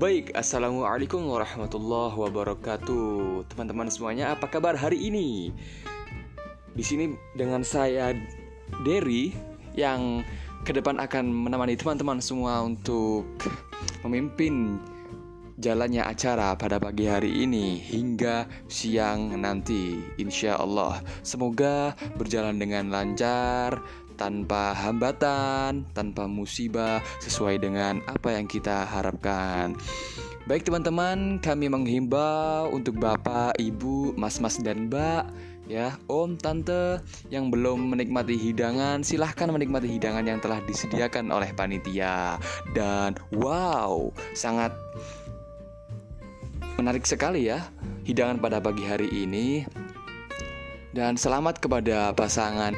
Baik, Assalamualaikum warahmatullahi wabarakatuh Teman-teman semuanya, apa kabar hari ini? Di sini dengan saya, Derry Yang ke depan akan menemani teman-teman semua untuk memimpin jalannya acara pada pagi hari ini hingga siang nanti Insya Allah Semoga berjalan dengan lancar tanpa hambatan, tanpa musibah, sesuai dengan apa yang kita harapkan. Baik teman-teman, kami menghimbau untuk Bapak, Ibu, Mas-mas dan Mbak ya, Om, Tante yang belum menikmati hidangan, silahkan menikmati hidangan yang telah disediakan oleh panitia. Dan wow, sangat menarik sekali ya hidangan pada pagi hari ini. Dan selamat kepada pasangan